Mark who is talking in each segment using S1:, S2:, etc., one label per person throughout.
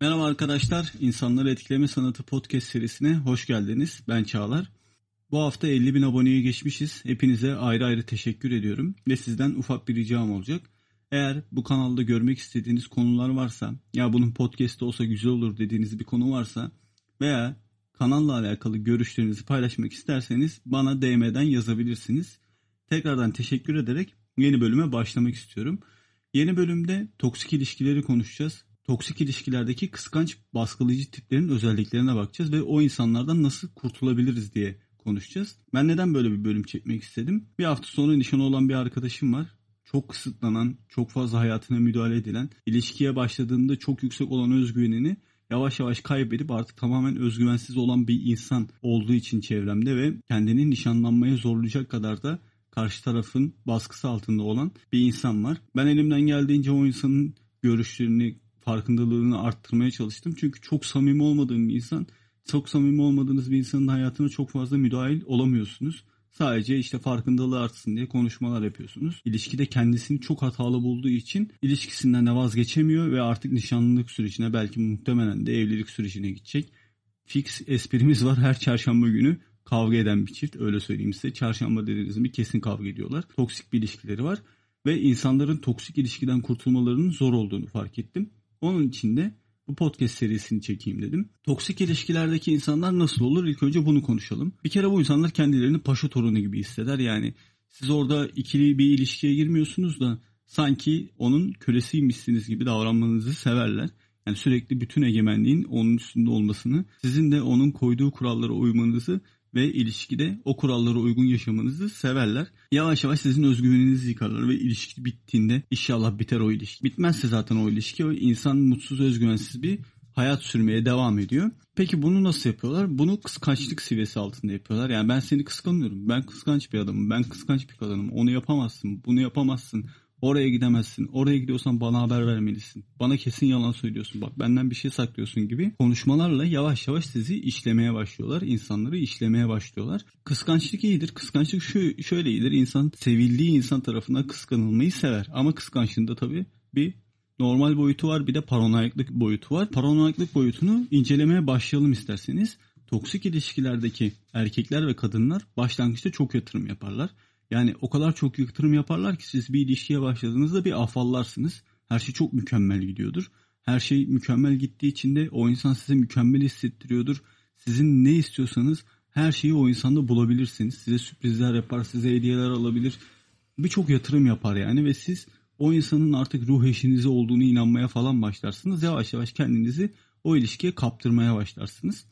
S1: Merhaba arkadaşlar, İnsanları Etkileme Sanatı Podcast serisine hoş geldiniz. Ben Çağlar. Bu hafta 50 bin aboneyi geçmişiz. Hepinize ayrı ayrı teşekkür ediyorum. Ve sizden ufak bir ricam olacak. Eğer bu kanalda görmek istediğiniz konular varsa, ya bunun podcast'te olsa güzel olur dediğiniz bir konu varsa veya kanalla alakalı görüşlerinizi paylaşmak isterseniz bana DM'den yazabilirsiniz. Tekrardan teşekkür ederek yeni bölüme başlamak istiyorum. Yeni bölümde toksik ilişkileri konuşacağız. Toksik ilişkilerdeki kıskanç baskılayıcı tiplerin özelliklerine bakacağız ve o insanlardan nasıl kurtulabiliriz diye konuşacağız. Ben neden böyle bir bölüm çekmek istedim? Bir hafta sonra nişanı olan bir arkadaşım var. Çok kısıtlanan, çok fazla hayatına müdahale edilen, ilişkiye başladığında çok yüksek olan özgüvenini yavaş yavaş kaybedip artık tamamen özgüvensiz olan bir insan olduğu için çevremde ve kendini nişanlanmaya zorlayacak kadar da karşı tarafın baskısı altında olan bir insan var. Ben elimden geldiğince o insanın görüşlerini, farkındalığını arttırmaya çalıştım. Çünkü çok samimi olmadığım bir insan, çok samimi olmadığınız bir insanın hayatına çok fazla müdahil olamıyorsunuz. Sadece işte farkındalığı artsın diye konuşmalar yapıyorsunuz. İlişkide kendisini çok hatalı bulduğu için ilişkisinden de vazgeçemiyor ve artık nişanlılık sürecine belki muhtemelen de evlilik sürecine gidecek. Fix esprimiz var her çarşamba günü kavga eden bir çift öyle söyleyeyim size. Çarşamba dediğiniz bir kesin kavga ediyorlar. Toksik bir ilişkileri var ve insanların toksik ilişkiden kurtulmalarının zor olduğunu fark ettim. Onun için de bu podcast serisini çekeyim dedim. Toksik ilişkilerdeki insanlar nasıl olur? İlk önce bunu konuşalım. Bir kere bu insanlar kendilerini paşa torunu gibi hisseder. Yani siz orada ikili bir ilişkiye girmiyorsunuz da sanki onun kölesiymişsiniz gibi davranmanızı severler. Yani sürekli bütün egemenliğin onun üstünde olmasını, sizin de onun koyduğu kurallara uymanızı ve ilişkide o kurallara uygun yaşamanızı severler. Yavaş yavaş sizin özgüveninizi yıkarlar ve ilişki bittiğinde inşallah biter o ilişki. Bitmezse zaten o ilişki o insan mutsuz özgüvensiz bir hayat sürmeye devam ediyor. Peki bunu nasıl yapıyorlar? Bunu kıskançlık seviyesi altında yapıyorlar. Yani ben seni kıskanıyorum. Ben kıskanç bir adamım. Ben kıskanç bir kadınım. Onu yapamazsın. Bunu yapamazsın. Oraya gidemezsin. Oraya gidiyorsan bana haber vermelisin. Bana kesin yalan söylüyorsun. Bak benden bir şey saklıyorsun gibi konuşmalarla yavaş yavaş sizi işlemeye başlıyorlar. İnsanları işlemeye başlıyorlar. Kıskançlık iyidir. Kıskançlık şu, şöyle iyidir. İnsan sevildiği insan tarafından kıskanılmayı sever. Ama kıskançlığında tabii bir normal boyutu var bir de paranoyaklık boyutu var. Paranoyaklık boyutunu incelemeye başlayalım isterseniz. Toksik ilişkilerdeki erkekler ve kadınlar başlangıçta çok yatırım yaparlar. Yani o kadar çok yatırım yaparlar ki siz bir ilişkiye başladığınızda bir afallarsınız. Her şey çok mükemmel gidiyordur. Her şey mükemmel gittiği için de o insan size mükemmel hissettiriyordur. Sizin ne istiyorsanız her şeyi o insanda bulabilirsiniz. Size sürprizler yapar, size hediyeler alabilir. Birçok yatırım yapar yani ve siz o insanın artık ruh eşinizi olduğunu inanmaya falan başlarsınız. Yavaş yavaş kendinizi o ilişkiye kaptırmaya başlarsınız.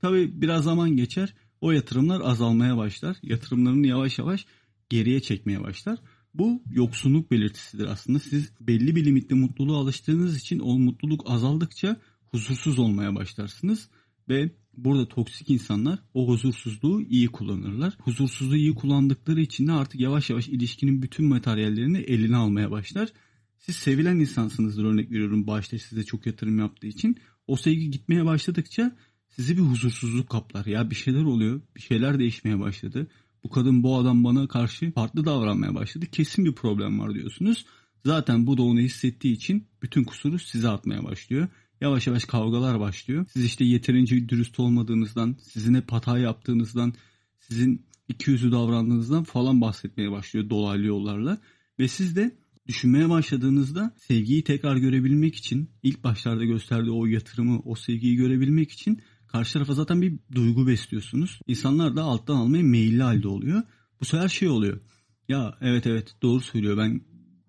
S1: Tabi biraz zaman geçer. O yatırımlar azalmaya başlar. Yatırımlarını yavaş yavaş geriye çekmeye başlar. Bu yoksunluk belirtisidir aslında. Siz belli bir limitte mutluluğa alıştığınız için o mutluluk azaldıkça huzursuz olmaya başlarsınız ve burada toksik insanlar o huzursuzluğu iyi kullanırlar. Huzursuzluğu iyi kullandıkları için de artık yavaş yavaş ilişkinin bütün materyallerini eline almaya başlar. Siz sevilen insansınızdır örnek veriyorum başta size çok yatırım yaptığı için. O sevgi gitmeye başladıkça sizi bir huzursuzluk kaplar. Ya bir şeyler oluyor, bir şeyler değişmeye başladı bu kadın bu adam bana karşı farklı davranmaya başladı. Kesin bir problem var diyorsunuz. Zaten bu da onu hissettiği için bütün kusuru size atmaya başlıyor. Yavaş yavaş kavgalar başlıyor. Siz işte yeterince dürüst olmadığınızdan, sizin hep hata yaptığınızdan, sizin iki yüzlü davrandığınızdan falan bahsetmeye başlıyor dolaylı yollarla. Ve siz de düşünmeye başladığınızda sevgiyi tekrar görebilmek için ilk başlarda gösterdiği o yatırımı, o sevgiyi görebilmek için Karşı tarafa zaten bir duygu besliyorsunuz. İnsanlar da alttan almaya meyilli halde oluyor. Bu sefer şey oluyor. Ya evet evet doğru söylüyor ben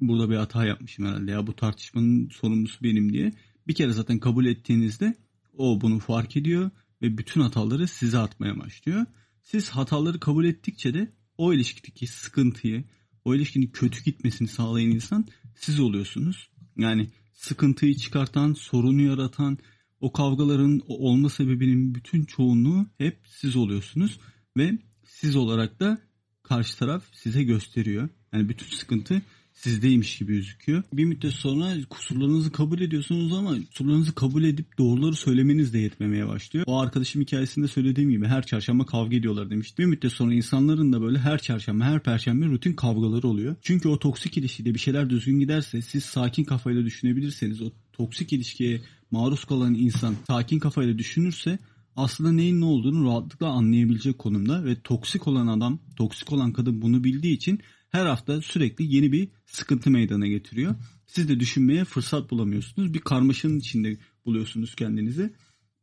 S1: burada bir hata yapmışım herhalde ya bu tartışmanın sorumlusu benim diye. Bir kere zaten kabul ettiğinizde o bunu fark ediyor ve bütün hataları size atmaya başlıyor. Siz hataları kabul ettikçe de o ilişkideki sıkıntıyı, o ilişkinin kötü gitmesini sağlayan insan siz oluyorsunuz. Yani sıkıntıyı çıkartan, sorunu yaratan, o kavgaların olma sebebinin bütün çoğunluğu hep siz oluyorsunuz ve siz olarak da karşı taraf size gösteriyor. Yani bütün sıkıntı sizdeymiş gibi gözüküyor. Bir müddet sonra kusurlarınızı kabul ediyorsunuz ama kusurlarınızı kabul edip doğruları söylemeniz de yetmemeye başlıyor. O arkadaşım hikayesinde söylediğim gibi her çarşamba kavga ediyorlar demişti. Bir müddet sonra insanların da böyle her çarşamba her perşembe rutin kavgaları oluyor. Çünkü o toksik ilişkide bir şeyler düzgün giderse siz sakin kafayla düşünebilirseniz o toksik ilişkiye maruz kalan insan sakin kafayla düşünürse aslında neyin ne olduğunu rahatlıkla anlayabilecek konumda ve toksik olan adam, toksik olan kadın bunu bildiği için her hafta sürekli yeni bir sıkıntı meydana getiriyor. Siz de düşünmeye fırsat bulamıyorsunuz. Bir karmaşanın içinde buluyorsunuz kendinizi.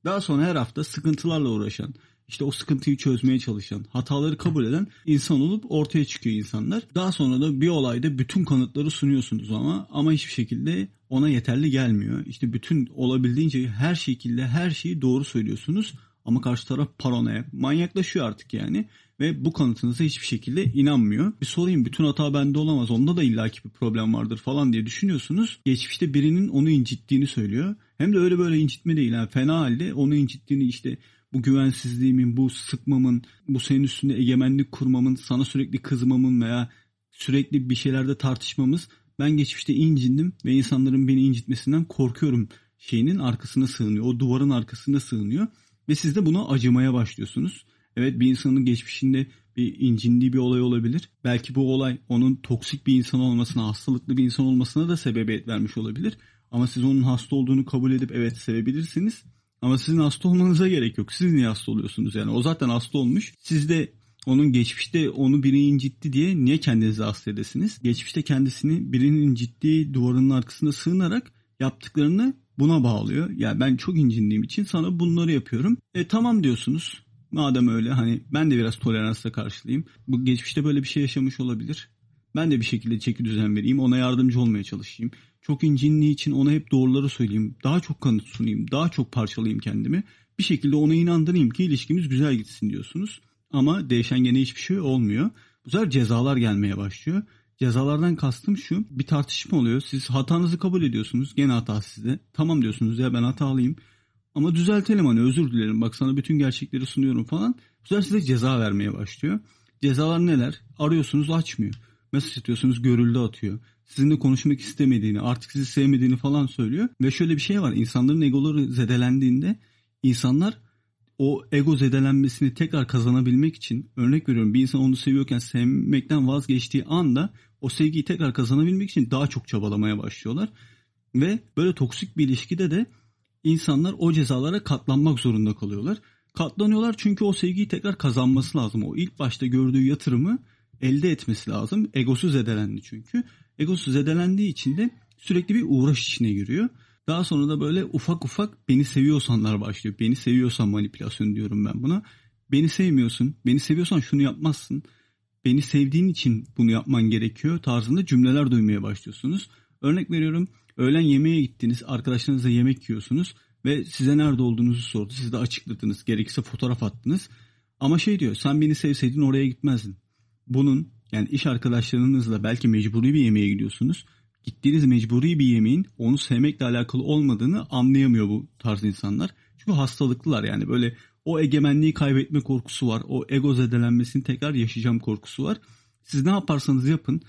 S1: Daha sonra her hafta sıkıntılarla uğraşan, işte o sıkıntıyı çözmeye çalışan, hataları kabul eden insan olup ortaya çıkıyor insanlar. Daha sonra da bir olayda bütün kanıtları sunuyorsunuz ama ama hiçbir şekilde ona yeterli gelmiyor. İşte bütün olabildiğince her şekilde her şeyi doğru söylüyorsunuz ama karşı taraf paranoya, manyaklaşıyor artık yani ve bu kanıtınıza hiçbir şekilde inanmıyor. Bir sorayım bütün hata bende olamaz onda da illaki bir problem vardır falan diye düşünüyorsunuz. Geçmişte birinin onu incittiğini söylüyor. Hem de öyle böyle incitme değil yani fena halde onu incittiğini işte bu güvensizliğimin, bu sıkmamın, bu senin üstünde egemenlik kurmamın, sana sürekli kızmamın veya sürekli bir şeylerde tartışmamız ben geçmişte incindim ve insanların beni incitmesinden korkuyorum şeyinin arkasına sığınıyor. O duvarın arkasına sığınıyor ve siz de buna acımaya başlıyorsunuz. Evet bir insanın geçmişinde bir incindiği bir olay olabilir. Belki bu olay onun toksik bir insan olmasına, hastalıklı bir insan olmasına da sebebiyet vermiş olabilir. Ama siz onun hasta olduğunu kabul edip evet sevebilirsiniz. Ama sizin hasta olmanıza gerek yok. Siz niye hasta oluyorsunuz yani? O zaten hasta olmuş. Siz de onun geçmişte onu biri incitti diye niye kendinizi hasta edesiniz? Geçmişte kendisini birinin incittiği duvarının arkasında sığınarak yaptıklarını buna bağlıyor. Ya yani ben çok incindiğim için sana bunları yapıyorum. E tamam diyorsunuz. Madem öyle hani ben de biraz toleransla karşılayayım. Bu geçmişte böyle bir şey yaşamış olabilir. Ben de bir şekilde çeki düzen vereyim. Ona yardımcı olmaya çalışayım. Çok incindiği için ona hep doğruları söyleyeyim. Daha çok kanıt sunayım. Daha çok parçalayayım kendimi. Bir şekilde ona inandırayım ki ilişkimiz güzel gitsin diyorsunuz. Ama değişen gene hiçbir şey olmuyor. Bu sefer cezalar gelmeye başlıyor. Cezalardan kastım şu. Bir tartışma oluyor. Siz hatanızı kabul ediyorsunuz. Gene hata sizde. Tamam diyorsunuz ya ben hatalıyım. Ama düzeltelim hani özür dilerim. Bak sana bütün gerçekleri sunuyorum falan. Bu sefer size ceza vermeye başlıyor. Cezalar neler? Arıyorsunuz açmıyor. Mesaj atıyorsunuz görüldü atıyor. Sizinle konuşmak istemediğini, artık sizi sevmediğini falan söylüyor. Ve şöyle bir şey var. İnsanların egoları zedelendiğinde insanlar o ego zedelenmesini tekrar kazanabilmek için örnek veriyorum bir insan onu seviyorken sevmekten vazgeçtiği anda o sevgiyi tekrar kazanabilmek için daha çok çabalamaya başlıyorlar. Ve böyle toksik bir ilişkide de insanlar o cezalara katlanmak zorunda kalıyorlar. Katlanıyorlar çünkü o sevgiyi tekrar kazanması lazım. O ilk başta gördüğü yatırımı elde etmesi lazım. Egosu zedelendi çünkü. Egosu zedelendiği için de sürekli bir uğraş içine giriyor. Daha sonra da böyle ufak ufak beni seviyorsanlar başlıyor. Beni seviyorsan manipülasyon diyorum ben buna. Beni sevmiyorsun. Beni seviyorsan şunu yapmazsın. Beni sevdiğin için bunu yapman gerekiyor tarzında cümleler duymaya başlıyorsunuz. Örnek veriyorum öğlen yemeğe gittiniz arkadaşlarınızla yemek yiyorsunuz ve size nerede olduğunuzu sordu. Siz de açıkladınız gerekirse fotoğraf attınız. Ama şey diyor sen beni sevseydin oraya gitmezdin. Bunun yani iş arkadaşlarınızla belki mecburi bir yemeğe gidiyorsunuz. Gittiğiniz mecburi bir yemeğin onu sevmekle alakalı olmadığını anlayamıyor bu tarz insanlar. Çünkü hastalıklılar yani böyle o egemenliği kaybetme korkusu var. O ego zedelenmesini tekrar yaşayacağım korkusu var. Siz ne yaparsanız yapın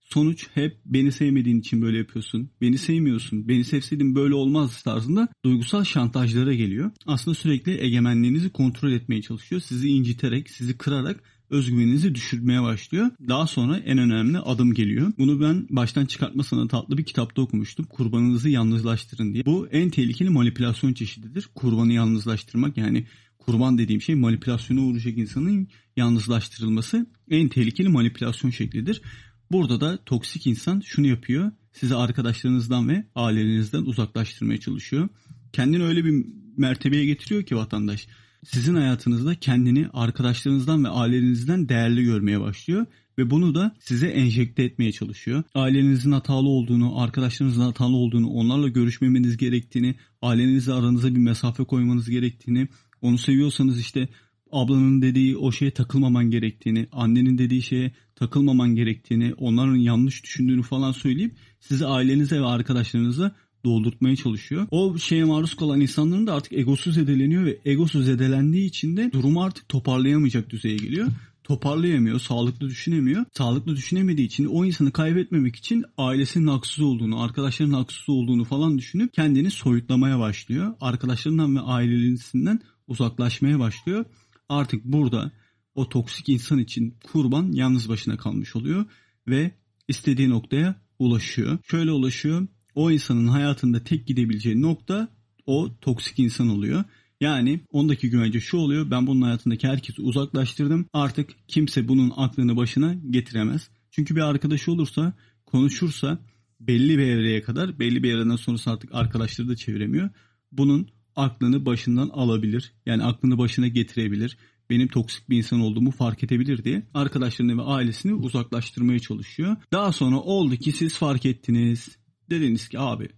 S1: sonuç hep beni sevmediğin için böyle yapıyorsun. Beni sevmiyorsun. Beni sevseydin böyle olmaz tarzında duygusal şantajlara geliyor. Aslında sürekli egemenliğinizi kontrol etmeye çalışıyor. Sizi inciterek, sizi kırarak özgüveninizi düşürmeye başlıyor. Daha sonra en önemli adım geliyor. Bunu ben baştan çıkartma sanatı adlı bir kitapta okumuştum. Kurbanınızı yalnızlaştırın diye. Bu en tehlikeli manipülasyon çeşididir. Kurbanı yalnızlaştırmak yani kurban dediğim şey manipülasyona uğrayacak insanın yalnızlaştırılması en tehlikeli manipülasyon şeklidir. Burada da toksik insan şunu yapıyor. Sizi arkadaşlarınızdan ve ailenizden uzaklaştırmaya çalışıyor. Kendini öyle bir mertebeye getiriyor ki vatandaş. Sizin hayatınızda kendini arkadaşlarınızdan ve ailenizden değerli görmeye başlıyor ve bunu da size enjekte etmeye çalışıyor. Ailenizin hatalı olduğunu, arkadaşlarınızın hatalı olduğunu, onlarla görüşmemeniz gerektiğini, ailenizle aranıza bir mesafe koymanız gerektiğini, onu seviyorsanız işte ablanın dediği o şeye takılmaman gerektiğini, annenin dediği şeye takılmaman gerektiğini, onların yanlış düşündüğünü falan söyleyip sizi ailenize ve arkadaşlarınıza doldurtmaya çalışıyor. O şeye maruz kalan insanların da artık egosu zedeleniyor ve egosu zedelendiği için de durumu artık toparlayamayacak düzeye geliyor toparlayamıyor, sağlıklı düşünemiyor. Sağlıklı düşünemediği için o insanı kaybetmemek için ailesinin haksız olduğunu, arkadaşlarının haksız olduğunu falan düşünüp kendini soyutlamaya başlıyor. Arkadaşlarından ve ailesinden uzaklaşmaya başlıyor. Artık burada o toksik insan için kurban yalnız başına kalmış oluyor ve istediği noktaya ulaşıyor. Şöyle ulaşıyor. O insanın hayatında tek gidebileceği nokta o toksik insan oluyor. Yani ondaki güvence şu oluyor. Ben bunun hayatındaki herkesi uzaklaştırdım. Artık kimse bunun aklını başına getiremez. Çünkü bir arkadaşı olursa, konuşursa belli bir evreye kadar, belli bir evreden sonrası artık arkadaşları da çeviremiyor. Bunun aklını başından alabilir. Yani aklını başına getirebilir. Benim toksik bir insan olduğumu fark edebilir diye arkadaşlarını ve ailesini uzaklaştırmaya çalışıyor. Daha sonra oldu ki siz fark ettiniz. Dediniz ki abi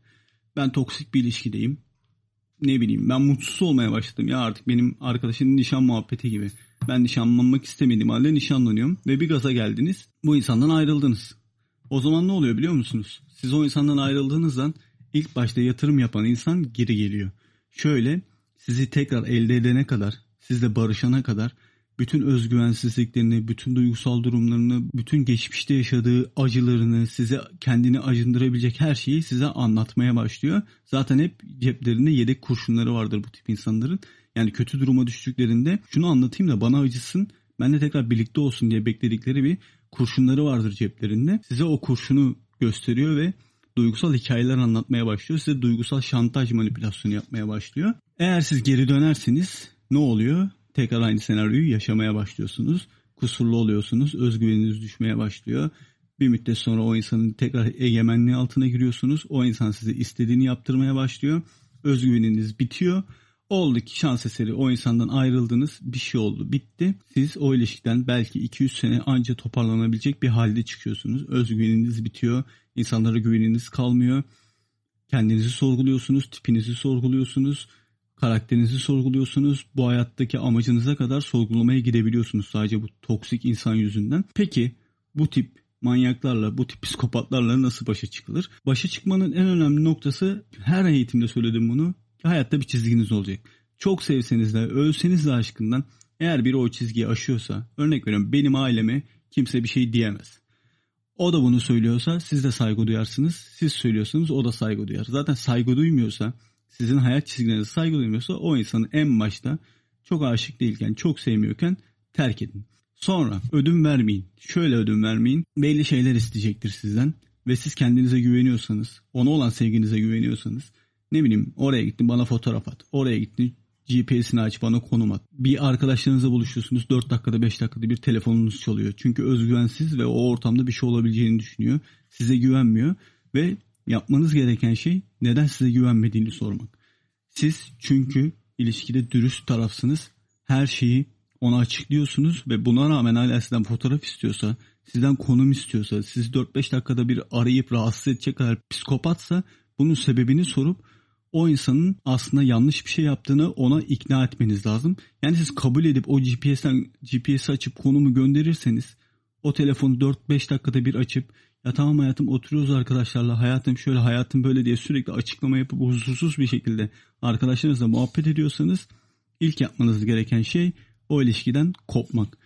S1: ben toksik bir ilişkideyim. Ne bileyim ben mutsuz olmaya başladım ya artık benim arkadaşın nişan muhabbeti gibi. Ben nişanlanmak istemediğim halde nişanlanıyorum ve bir gaza geldiniz. Bu insandan ayrıldınız. O zaman ne oluyor biliyor musunuz? Siz o insandan ayrıldığınızdan ilk başta yatırım yapan insan geri geliyor. Şöyle sizi tekrar elde edene kadar, sizle barışana kadar bütün özgüvensizliklerini, bütün duygusal durumlarını, bütün geçmişte yaşadığı acılarını, size kendini acındırabilecek her şeyi size anlatmaya başlıyor. Zaten hep ceplerinde yedek kurşunları vardır bu tip insanların. Yani kötü duruma düştüklerinde şunu anlatayım da bana acısın, ben de tekrar birlikte olsun diye bekledikleri bir kurşunları vardır ceplerinde. Size o kurşunu gösteriyor ve duygusal hikayeler anlatmaya başlıyor. Size duygusal şantaj manipülasyonu yapmaya başlıyor. Eğer siz geri dönerseniz ne oluyor? Tekrar aynı senaryoyu yaşamaya başlıyorsunuz. Kusurlu oluyorsunuz. Özgüveniniz düşmeye başlıyor. Bir müddet sonra o insanın tekrar egemenliği altına giriyorsunuz. O insan size istediğini yaptırmaya başlıyor. Özgüveniniz bitiyor. Oldu ki şans eseri o insandan ayrıldınız bir şey oldu bitti. Siz o ilişkiden belki 200 sene anca toparlanabilecek bir halde çıkıyorsunuz. Özgüveniniz bitiyor. insanlara güveniniz kalmıyor. Kendinizi sorguluyorsunuz, tipinizi sorguluyorsunuz, karakterinizi sorguluyorsunuz. Bu hayattaki amacınıza kadar sorgulamaya gidebiliyorsunuz sadece bu toksik insan yüzünden. Peki bu tip manyaklarla, bu tip psikopatlarla nasıl başa çıkılır? Başa çıkmanın en önemli noktası her eğitimde söyledim bunu hayatta bir çizginiz olacak. Çok sevseniz de ölseniz de aşkından eğer biri o çizgiyi aşıyorsa örnek veriyorum benim aileme kimse bir şey diyemez. O da bunu söylüyorsa siz de saygı duyarsınız. Siz söylüyorsanız o da saygı duyar. Zaten saygı duymuyorsa sizin hayat çizgilerinize saygı duymuyorsa o insanı en başta çok aşık değilken çok sevmiyorken terk edin. Sonra ödün vermeyin. Şöyle ödün vermeyin. Belli şeyler isteyecektir sizden. Ve siz kendinize güveniyorsanız, ona olan sevginize güveniyorsanız ne bileyim oraya gittin bana fotoğraf at. Oraya gittin GPS'ini aç bana konum at. Bir arkadaşlarınızla buluşuyorsunuz 4 dakikada 5 dakikada bir telefonunuz çalıyor. Çünkü özgüvensiz ve o ortamda bir şey olabileceğini düşünüyor. Size güvenmiyor ve yapmanız gereken şey neden size güvenmediğini sormak. Siz çünkü ilişkide dürüst tarafsınız. Her şeyi ona açıklıyorsunuz ve buna rağmen hala sizden fotoğraf istiyorsa, sizden konum istiyorsa, sizi 4-5 dakikada bir arayıp rahatsız edecek kadar psikopatsa bunun sebebini sorup o insanın aslında yanlış bir şey yaptığını ona ikna etmeniz lazım. Yani siz kabul edip o GPS'ten GPS açıp konumu gönderirseniz o telefonu 4-5 dakikada bir açıp ya tamam hayatım oturuyoruz arkadaşlarla hayatım şöyle hayatım böyle diye sürekli açıklama yapıp huzursuz bir şekilde arkadaşlarınızla muhabbet ediyorsanız ilk yapmanız gereken şey o ilişkiden kopmak.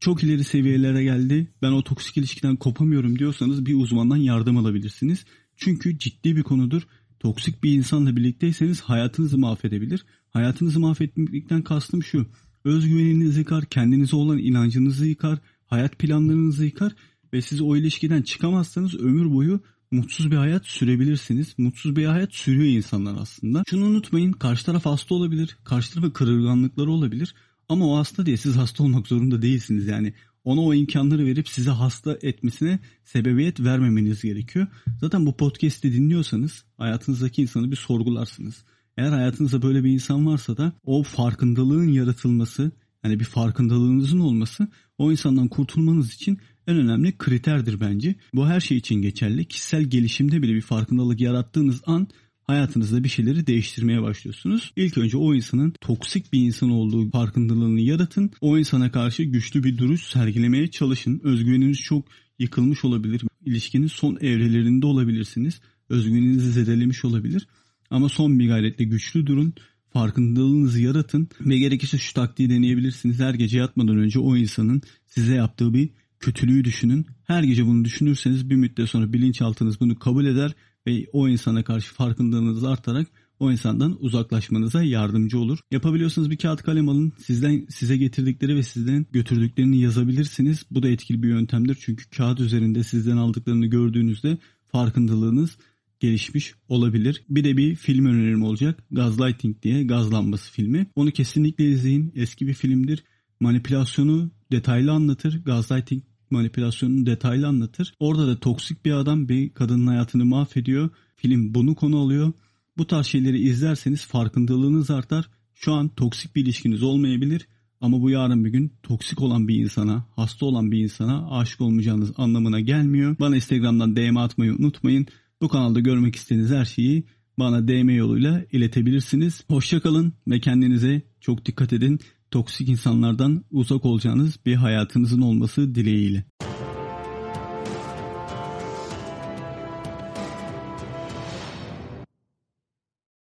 S1: Çok ileri seviyelere geldi ben o toksik ilişkiden kopamıyorum diyorsanız bir uzmandan yardım alabilirsiniz. Çünkü ciddi bir konudur toksik bir insanla birlikteyseniz hayatınızı mahvedebilir. Hayatınızı mahvetmekten kastım şu. Özgüveninizi yıkar, kendinize olan inancınızı yıkar, hayat planlarınızı yıkar ve siz o ilişkiden çıkamazsanız ömür boyu mutsuz bir hayat sürebilirsiniz. Mutsuz bir hayat sürüyor insanlar aslında. Şunu unutmayın karşı taraf hasta olabilir. Karşı tarafa kırılganlıkları olabilir. Ama o hasta diye siz hasta olmak zorunda değilsiniz. Yani ona o imkanları verip size hasta etmesine sebebiyet vermemeniz gerekiyor. Zaten bu podcast'i dinliyorsanız hayatınızdaki insanı bir sorgularsınız. Eğer hayatınızda böyle bir insan varsa da o farkındalığın yaratılması yani bir farkındalığınızın olması o insandan kurtulmanız için en önemli kriterdir bence. Bu her şey için geçerli. Kişisel gelişimde bile bir farkındalık yarattığınız an hayatınızda bir şeyleri değiştirmeye başlıyorsunuz. İlk önce o insanın toksik bir insan olduğu farkındalığını yaratın. O insana karşı güçlü bir duruş sergilemeye çalışın. Özgüveniniz çok yıkılmış olabilir. İlişkinin son evrelerinde olabilirsiniz. Özgüveninizi zedelemiş olabilir. Ama son bir gayretle güçlü durun. Farkındalığınızı yaratın ve gerekirse şu taktiği deneyebilirsiniz. Her gece yatmadan önce o insanın size yaptığı bir kötülüğü düşünün. Her gece bunu düşünürseniz bir müddet sonra bilinçaltınız bunu kabul eder ve o insana karşı farkındalığınız artarak o insandan uzaklaşmanıza yardımcı olur. Yapabiliyorsanız bir kağıt kalem alın. Sizden size getirdikleri ve sizden götürdüklerini yazabilirsiniz. Bu da etkili bir yöntemdir. Çünkü kağıt üzerinde sizden aldıklarını gördüğünüzde farkındalığınız gelişmiş olabilir. Bir de bir film önerim olacak. Gaslighting diye gaz lambası filmi. Onu kesinlikle izleyin. Eski bir filmdir. Manipülasyonu detaylı anlatır. Gaslighting manipülasyonunu detaylı anlatır. Orada da toksik bir adam bir kadının hayatını mahvediyor. Film bunu konu alıyor. Bu tarz şeyleri izlerseniz farkındalığınız artar. Şu an toksik bir ilişkiniz olmayabilir ama bu yarın bir gün toksik olan bir insana, hasta olan bir insana aşık olmayacağınız anlamına gelmiyor. Bana Instagram'dan DM atmayı unutmayın. Bu kanalda görmek istediğiniz her şeyi bana DM yoluyla iletebilirsiniz. Hoşçakalın ve kendinize çok dikkat edin. Toksik insanlardan uzak olacağınız bir hayatınızın olması dileğiyle.